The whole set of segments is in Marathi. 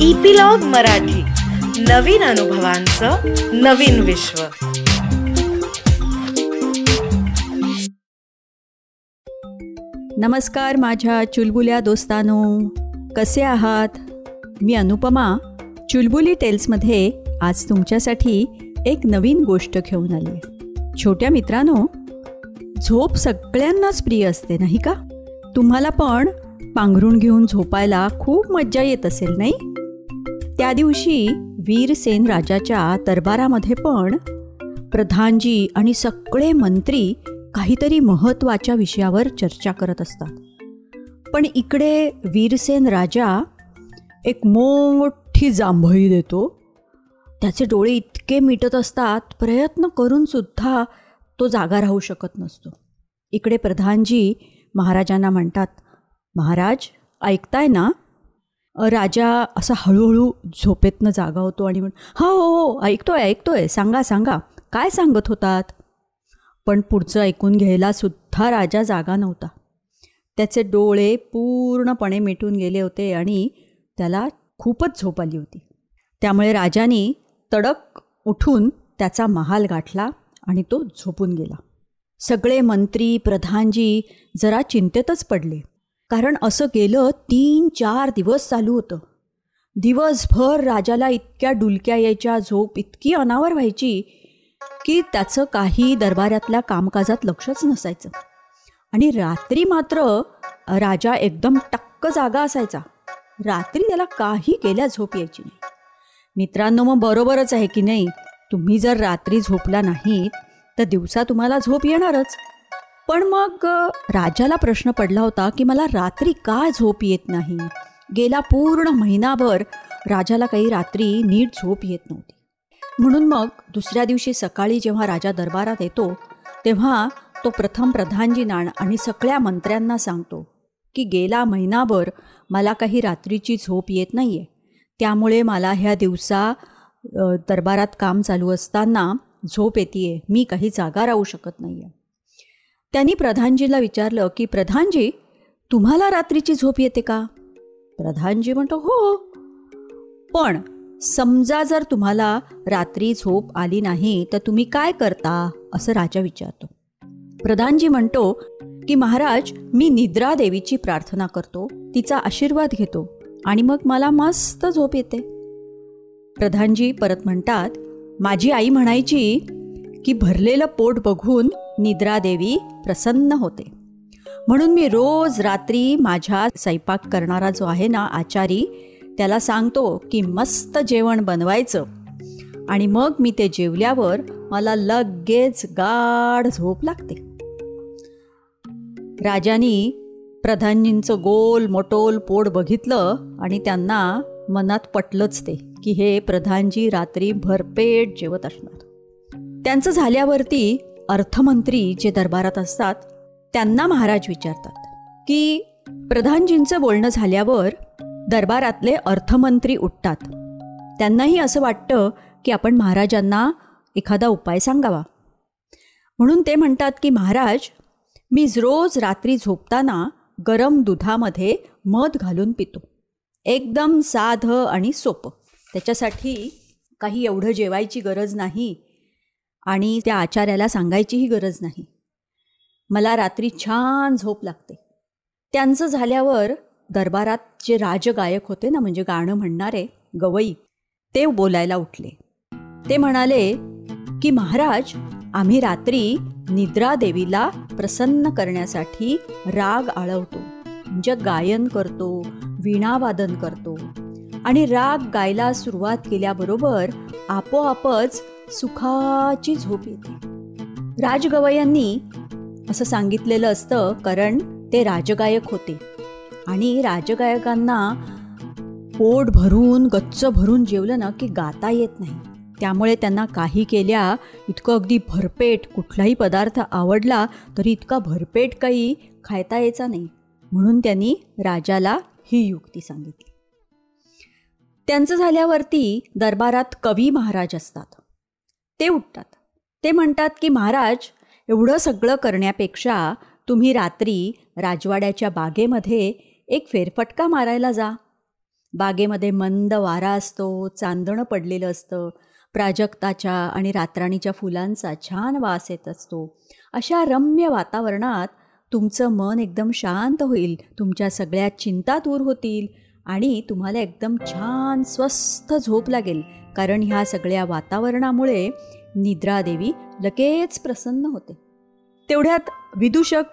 इपिलॉग मराठी. नवीन अनुभवांचं नवीन विश्व. नमस्कार माझ्या चुलबुल्या दोस्तानो. कसे आहात? मी अनुपमा चुलबुली टेल्समध्ये आज तुमच्यासाठी एक नवीन गोष्ट घेऊन आली. छोट्या मित्रांनो झोप सगळ्यांनाच प्रिय असते नाही का? तुम्हाला पण पांघरून घेऊन झोपायला खूप मज्जा येत असेल नाही? त्या दिवशी वीरसेन राजाच्या दरबारामध्ये पण प्रधानजी आणि सगळे मंत्री काहीतरी महत्त्वाच्या विषयावर चर्चा करत असतात. पण इकडे वीरसेन राजा एक मोठी जांभळी देतो. त्याचे डोळे इतके मिटत असतात प्रयत्न करूनसुद्धा तो जागा राहू शकत नसतो. इकडे प्रधानजी महाराजांना म्हणतात महाराज ऐकताय ना? राजा असा हळूहळू झोपेतनं जागा होतो आणि म्हण हो हो हो ऐकतोय ऐकतोय सांगा सांगा. काय सांगत होतात? पण पुढचं ऐकून घ्यायला सुद्धा राजा जागा नव्हता. त्याचे डोळे पूर्णपणे मिटून गेले होते आणि त्याला खूपच झोप आली होती. त्यामुळे राजाने तडक उठून त्याचा महाल गाठला आणि तो झोपून गेला. सगळे मंत्री प्रधानजी जरा चिंतेतच पडले. कारण असं गेलं तीन चार दिवस चालू होतं. दिवसभर राजाला इतक्या डुलक्या यायच्या झोप इतकी अनावर व्हायची की त्याचं काही दरबारातल्या कामकाजात लक्षच नसायचं. आणि रात्री मात्र राजा एकदम टक्क जागा असायचा. रात्री त्याला काही गेल्या झोप यायची नाही. मित्रांनो मग बरोबरच आहे की नाही? तुम्ही जर रात्री झोपला नाहीत तर दिवसा तुम्हाला झोप येणारच. पण मग राजाला प्रश्न पडला होता की मला रात्री का झोप येत नाही? गेला पूर्ण महिनाभर राजाला काही रात्री नीट झोप येत नव्हती. म्हणून मग दुसऱ्या दिवशी सकाळी जेव्हा राजा दरबारात येतो तेव्हा तो प्रथम प्रधानजी नाण आणि सगळ्या मंत्र्यांना सांगतो की गेला महिनाभर मला काही रात्रीची झोप येत नाही आहे त्यामुळे मला ह्या दिवसा दरबारात काम चालू असताना झोप येते मी काही जागा राहू शकत नाही आहे त्यांनी प्रधानजीला विचारलं की प्रधानजी तुम्हाला रात्रीची झोप येते का? प्रधानजी म्हणतो हो. पण समजा जर तुम्हाला रात्री झोप आली नाही तर तुम्ही काय करता? असं राजा विचारतो. प्रधानजी म्हणतो की महाराज मी निद्रा देवीची प्रार्थना करतो तिचा आशीर्वाद घेतो आणि मग मला मस्त झोप येते. प्रधानजी परत म्हणतात माझी आई म्हणायची की भरलेलं पोट बघून निद्रादेवी प्रसन्न होते. म्हणून मी रोज रात्री माझ्या स्वयंपाक करणारा जो आहे ना आचारी त्याला सांगतो की मस्त जेवण बनवायचं. आणि मग मी ते जेवल्यावर मला लगेच गाढ झोप लागते. राजानी प्रधानजींचं गोल मोटोल पोट बघितलं आणि त्यांना मनात पटलंच ते की हे प्रधानजी रात्री भरपेट जेवत असणार. त्यांचं झाल्यावरती अर्थमंत्री जे दरबारात असतात त्यांना महाराज विचारतात की प्रधानजींचं बोलणं झाल्यावर दरबारातले अर्थमंत्री उठतात. त्यांनाही असं वाटतं की आपण महाराजांना एखादा उपाय सांगावा. म्हणून ते म्हणतात की महाराज मी रोज रात्री झोपताना गरम दुधामध्ये मध घालून पितो. एकदम साधं आणि सोपं. त्याच्यासाठी काही एवढं जेवायची गरज नाही. आणि त्या आचार्याला सांगायचीही गरज नाही. मला रात्री छान झोप लागते. त्यांचं झाल्यावर दरबारात जे राजगायक होते ना म्हणजे गाणं म्हणणारे गवई ते बोलायला उठले. ते म्हणाले की महाराज आम्ही रात्री निद्रा देवीला प्रसन्न करण्यासाठी राग आळवतो. म्हणजे गायन करतो वीणावादन करतो. आणि राग गायला सुरुवात केल्याबरोबर आपोआपच सुखाची झोप येते. राजगवयांनी असं सांगितलेलं असतं कारण ते राजगायक होते. आणि राजगायकांना पोट भरून गच्च भरून जेवलं ना की गाता येत नाही. त्यामुळे त्यांना काही केल्या इतकं अगदी भरपेट कुठलाही पदार्थ आवडला तरी इतका भरपेट काही खायता यायचा नाही. म्हणून त्यांनी राजाला ही युक्ती सांगितली. त्यांचं झाल्यावरती दरबारात कवी महाराज असतात. ते उठतात. ते म्हणतात की महाराज एवढं सगळं करण्यापेक्षा तुम्ही रात्री राजवाड्याच्या बागेमध्ये एक फेरफटका मारायला जा. बागेमध्ये मंद वारा असतो चांदणं पडलेलं असतं प्राजक्ताच्या आणि रात्राणीच्या फुलांचा छान वास येत असतो. अशा रम्य वातावरणात तुमचं मन एकदम शांत होईल तुमच्या सगळ्या चिंता दूर होतील आणि तुम्हाला एकदम छान स्वस्थ झोप लागेल. कारण ह्या सगळ्या वातावरणामुळे निद्रादेवी लगेच प्रसन्न होते. तेवढ्यात विदूषक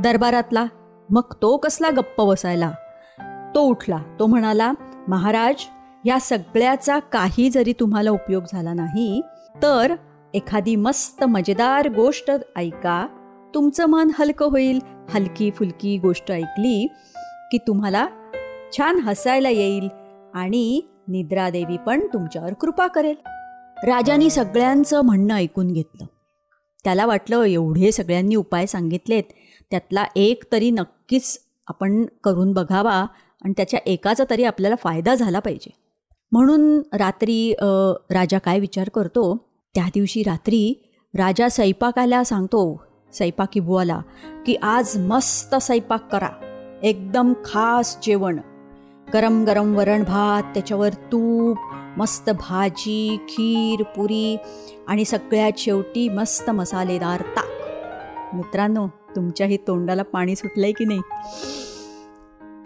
दरबारातला मग तो कसला गप्प बसायला? तो उठला. तो म्हणाला महाराज या सगळ्याचा काही जरी तुम्हाला उपयोग झाला नाही तर एखादी मस्त मजेदार गोष्ट ऐका. तुमचं मन हलकं होईल. हलकी फुलकी गोष्ट ऐकली की तुम्हाला छान हसायला येईल आणि निद्रादेवी पण तुमच्यावर कृपा करेल. राजानी सगळ्यांचं म्हणणं ऐकून घेतलं. त्याला वाटलं एवढे सगळ्यांनी उपाय सांगितलेत त्यातला एक तरी नक्कीच आपण करून बघावा आणि त्याच्या एकाचा तरी आपल्याला फायदा झाला पाहिजे. म्हणून रात्री राजा काय विचार करतो? त्या दिवशी रात्री राजा स्वयंपाकाला सांगतो स्वयंपाकी बुवाला की आज मस्त स्वयंपाक करा. एकदम खास जेवण. गरम गरम वरण भात त्याच्यावर तूप मस्त भाजी खीर पुरी आणि सगळ्यात शेवटी मस्त मसालेदार ताक. मित्रांनो तुमच्याही तोंडाला पाणी सुटलंय की नाही?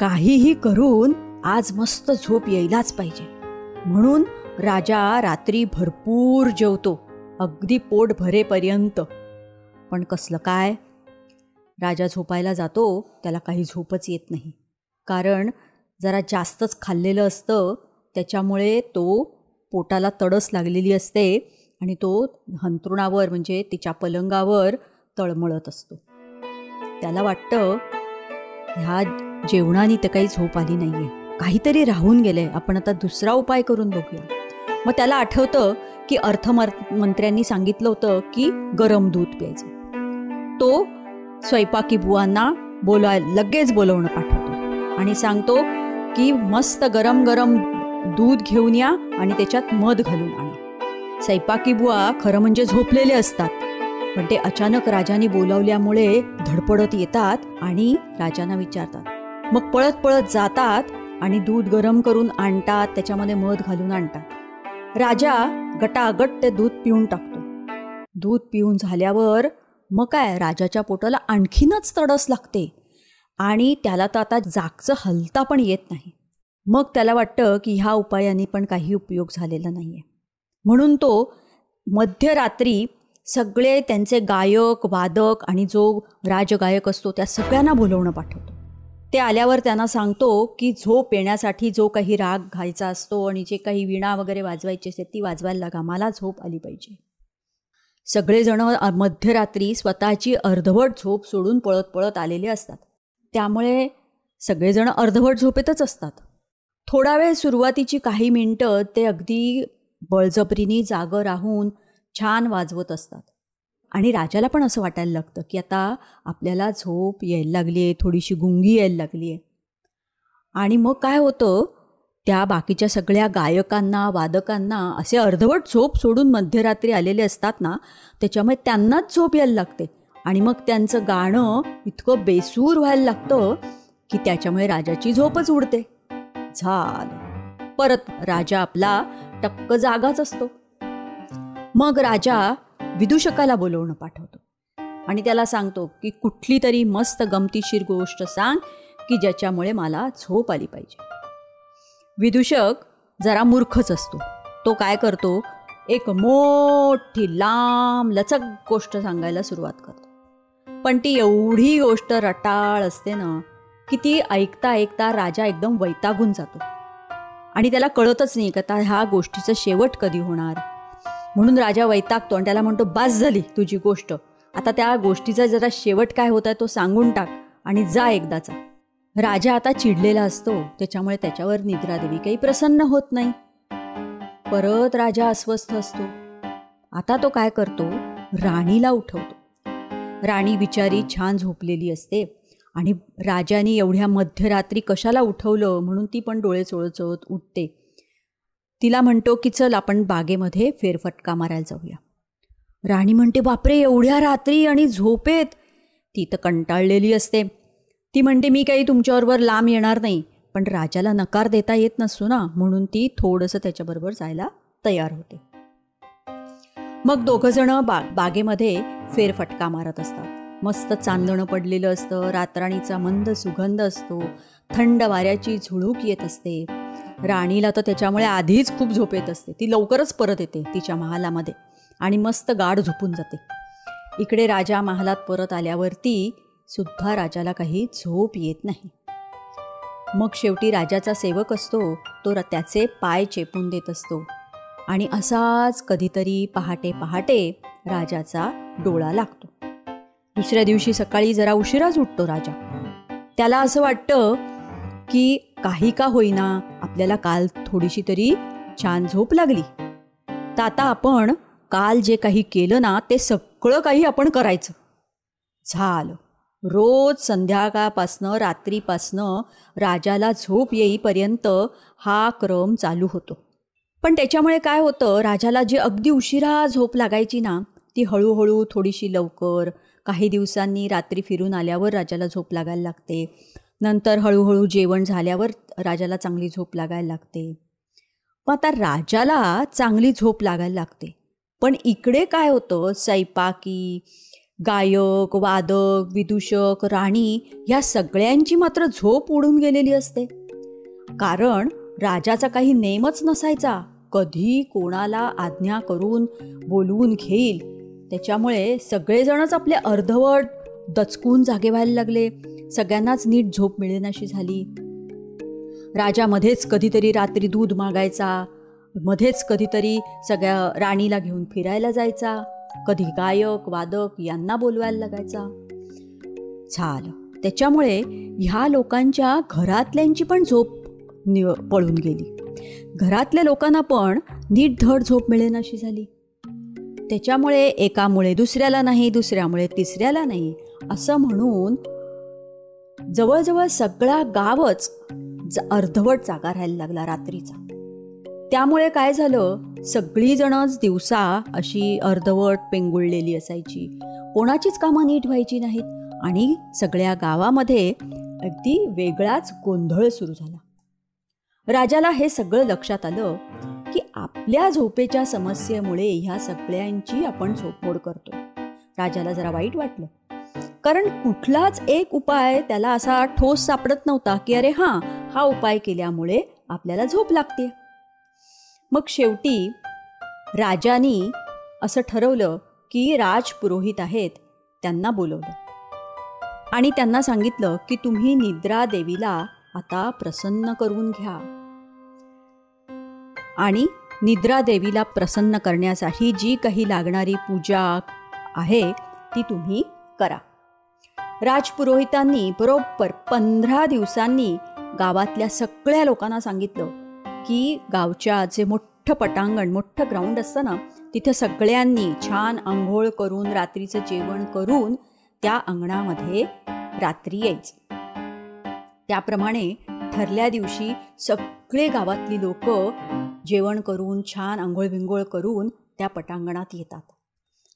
काहीही करून आज मस्त झोप यायलाच पाहिजे. म्हणून राजा रात्री भरपूर जेवतो अगदी पोट भरेपर्यंत. पण कसलं काय? राजा झोपायला जातो त्याला काही झोपच येत नाही. कारण जरा जास्तच खाल्लेलं असतं त्याच्यामुळे तो पोटाला तडस लागलेली असते आणि तो हंतरुणावर म्हणजे तिच्या पलंगावर तळमळत असतो. त्याला वाटतं ह्या जेवणाने तर काही झोप आली नाही आहे काहीतरी राहून गेलं आहे आपण आता दुसरा उपाय करून बघूया. मग त्याला आठवतं की अर्थमंत्र्यांनी सांगितलं होतं की गरम दूध प्यायचं. तो स्वयंपाकी बुवांना बोलाय लगेच बोलवणं पाठवतो आणि सांगतो की मस्त गरम गरम दूध घेऊन या आणि त्याच्यात मध घालून आणा. सैपाकी बुवा खरं म्हणजे झोपलेले असतात पण ते अचानक राजाने बोलावल्यामुळे धडपडत येतात आणि राजांना विचारतात. मग पळत पळत जातात आणि दूध गरम करून आणतात त्याच्यामध्ये मध घालून आणतात. राजा गटागट ते दूध पिऊन टाकतो. दूध पिऊन झाल्यावर मग काय राजाच्या पोटाला आणखीनच तडस लागते. आणि त्याला तर आता जागचं हलता पण येत नाही. मग त्याला वाटतं की ह्या उपायाने पण काही उपयोग झालेला नाही आहे म्हणून तो मध्यरात्री सगळे त्यांचे गायक वादक आणि जो राजगायक असतो त्या सगळ्यांना बोलवणं पाठवतो. ते आल्यावर त्यांना सांगतो की झोप येण्यासाठी जो काही राग घायचा असतो आणि जे काही विणा वगैरे वाजवायची असते ती वाजवायला लागा मला झोप आली पाहिजे. सगळेजण मध्यरात्री स्वतःची अर्धवट झोप सोडून पळत पळत आलेले असतात. त्यामुळे सगळेजण अर्धवट झोपेतच असतात. थोडा वेळ सुरुवातीची काही मिनटं ते अगदी बळजबरीने जागं राहून छान वाजवत असतात. आणि राजाला पण असं वाटायला लागतं की आता आपल्याला झोप यायला लागली आहे थोडीशी गुंगी यायला लागली आहे आणि मग काय होतं त्या बाकीच्या सगळ्या गायकांना वादकांना असे अर्धवट झोप सोडून मध्यरात्री आलेले असतात ना त्याच्यामुळे त्यांनाच झोप यायला लागते. आणि मग त्यांचं गाणं इतकं बेसूर व्हायला लागतं की त्याच्यामुळे राजाची झोपच उडते. झालं. परत राजा आपला टक्क जागाच असतो. मग राजा विदूषकाला बोलवणं पाठवतो. आणि त्याला सांगतो की कुठली तरी मस्त गमतीशीर गोष्ट सांग की ज्याच्यामुळे मला झोप आली पाहिजे. विदूषक जरा मूर्खच असतो. तो काय करतो? एक मोठी लांब लचक गोष्ट सांगायला सुरुवात करतो. पण ती एवढी गोष्ट रटाळ असते ना की ती ऐकता ऐकता राजा एकदम वैतागून जातो. आणि त्याला कळतच नाही का ह्या गोष्टीचं शेवट कधी होणार. म्हणून राजा वैतागतो आणि त्याला म्हणतो बास झाली तुझी गोष्ट. आता त्या गोष्टीचा जरा शेवट काय होत आहे तो सांगून टाक आणि जा एकदाचा. राजा आता चिडलेला असतो त्याच्यामुळे त्याच्यावर निद्रादेवी काही प्रसन्न होत नाही. परत राजा अस्वस्थ असतो. आता तो काय करतो? राणीला उठवतो. राणी बिचारी छान झोपलेली असते. आणि राजाने एवढ्या मध्यरात्री कशाला उठवलं म्हणून ती पण डोळे चोळचोळत चोळत उठते. तिला म्हणतो की चल आपण बागेमध्ये फेरफटका मारायला जाऊया. राणी म्हणते बापरे एवढ्या रात्री आणि झोपेत? ती तर कंटाळलेली असते. ती म्हणते मी काही तुमच्याबरोबर लांब येणार नाही पण राजाला नकार देता येत नसतो ना म्हणून ती थोडंसं त्याच्याबरोबर जायला तयार होते. मग दोघंजणं बा बागेमध्ये फेरफटका मारत असतात. मस्त चांदणं पडलेलं असतं रातराणीचा मंद सुगंध असतो थंड वाऱ्याची झुळूक येत असते. राणीला तर त्याच्यामुळे आधीच खूप झोप येत असते. ती लवकरच परत येते तिच्या महालामध्ये आणि मस्त गाढ झोपून जाते. इकडे राजा महालात परत आल्यावरती सुद्धा राजाला काही झोप येत नाही. मग शेवटी राजाचा सेवक असतो तो त्याचे पाय चेपून देत असतो. आणि असाच कधीतरी पहाटे पहाटे राजाचा डोळा लागतो. दुसऱ्या दिवशी सकाळी जरा उशिराच उठतो राजा. त्याला असं वाटतं की काही का होईना आपल्याला काल थोडीशी तरी छान झोप लागली. तर आता आपण काल जे काही केलं ना ते सगळं काही आपण करायचं. झालं. रोज संध्याकाळपासनं रात्रीपासनं राजाला झोप येईपर्यंत हा क्रम चालू होतो. पण त्याच्यामुळे काय होतं राजाला जी अगदी उशिरा झोप लागायची ना ती हळूहळू थोडीशी लवकर काही दिवसांनी रात्री फिरून आल्यावर राजाला झोप लागायला लागते. नंतर हळूहळू जेवण झाल्यावर राजाला चांगली झोप लागायला लागते. पण आता राजाला चांगली झोप लागायला लागते. पण इकडे काय होतं? सैपाकी गायक वादक विदूषक राणी या सगळ्यांची मात्र झोप उडून गेलेली असते. कारण राजाचा काही नेमच नसायचा. कधी कोणाला आज्ञा करून बोलवून घेईल? त्याच्यामुळे सगळेजणच आपले अर्धवट दचकून जागे व्हायला लागले. सगळ्यांनाच नीट झोप मिळेनाशी झाली. राजा मध्येच कधीतरी रात्री दूध मागायचा. मध्येच कधीतरी सगळ्या राणीला घेऊन फिरायला जायचा. कधी गायक वादक यांना बोलवायला लागायचा. झालं. त्याच्यामुळे ह्या लोकांच्या घरातल्यांची पण झोप नि पळून गेली. घरातल्या लोकांना पण नीट धड झोप मिळेनाशी झाली. त्याच्यामुळे एकामुळे दुसऱ्याला नाही दुसऱ्यामुळे तिसऱ्याला नाही. असं म्हणून जवळजवळ सगळा गावच अर्धवट जागा राहायला लागला रात्रीचा. त्यामुळे काय झालं? सगळीजणच दिवसा अशी अर्धवट पेंगुळलेली असायची. कोणाचीच कामं नीट व्हायची नाहीत आणि सगळ्या गावामध्ये अगदी वेगळाच गोंधळ सुरू झाला. राजाला हे सगळं लक्षात आलं. की आपल्या झोपेच्या समस्येमुळे ह्या सगळ्यांची आपण झोपमोड करतो. राजाला जरा वाईट वाटलं. कारण कुठलाच एक उपाय त्याला असा ठोस सापडत नव्हता की अरे हां हा उपाय केल्यामुळे आपल्याला झोप लागते मग शेवटी राजानी असं ठरवलं की राजपुरोहित आहेत त्यांना बोलवलं. आणि त्यांना सांगितलं की तुम्ही निद्रा देवीला आता प्रसन्न करून घ्या. आणि निद्रा देवीला प्रसन्न करण्यासाठी जी काही लागणारी पूजा आहे ती तुम्ही करा. राजपुरोहितांनी बरोबर पंधरा दिवसांनी गावातल्या सगळ्या लोकांना सांगितलं की गावच्या जे मोठं पटांगण मोठं ग्राउंड असतं ना तिथं सगळ्यांनी छान आंघोळ करून रात्रीचं जेवण करून त्या अंगणामध्ये रात्री यायचं. त्याप्रमाणे ठरल्या दिवशी सगळे गावातली लोक जेवण करून छान आंघोळभिंघोळ करून त्या पटांगणात येतात.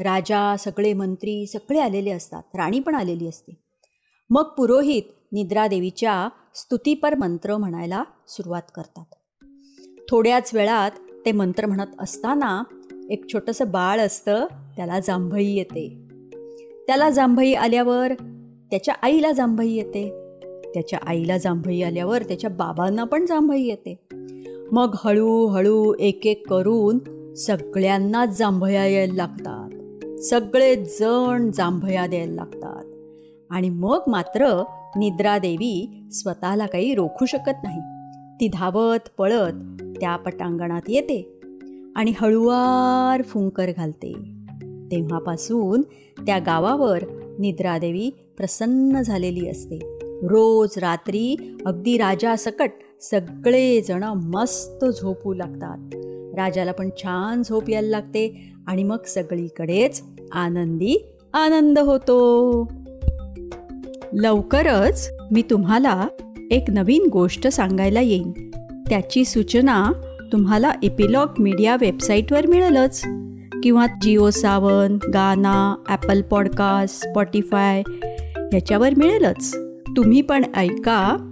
राजा सगळे मंत्री सगळे आलेले असतात. राणी पण आलेली असते. मग पुरोहित निद्रादेवीच्या स्तुतीपर मंत्र म्हणायला सुरुवात करतात. थोड्याच वेळात ते मंत्र म्हणत असताना एक छोटंसं बाळ असतं. त्याला जांभई येते. त्याला जांभई आल्यावर त्याच्या आईला जांभई येते. त्याच्या आईला जांभई आल्यावर त्याच्या बाबांना पण जांभई येते. मग हळूहळू एक एक करून सगळ्यांनाच जांभया यायला लागतात. सगळे जण जांभया द्यायला लागतात. आणि मग मात्र निद्रादेवी स्वतःला काही रोखू शकत नाही. ती धावत पळत त्या पटांगणात येते आणि हळुवार फुंकर घालते. तेव्हापासून त्या गावावर निद्रादेवी प्रसन्न झालेली असते. रोज रात्री अगदी राजा सकट सगळेजण मस्त झोपू लागतात. राजाला पण छान झोप यायला लागते आणि मग सगळीकडेच आनंदी आनंद होतो. लवकरच मी तुम्हाला एक नवीन गोष्ट सांगायला येईन. त्याची सूचना तुम्हाला एपिलॉग मीडिया वेबसाईटवर मिळेलच. किंवा जिओ सावन गाना ॲपल पॉडकास्ट स्पॉटीफाय ह्याच्यावर मिळेलच. तुम्ही पण ऐका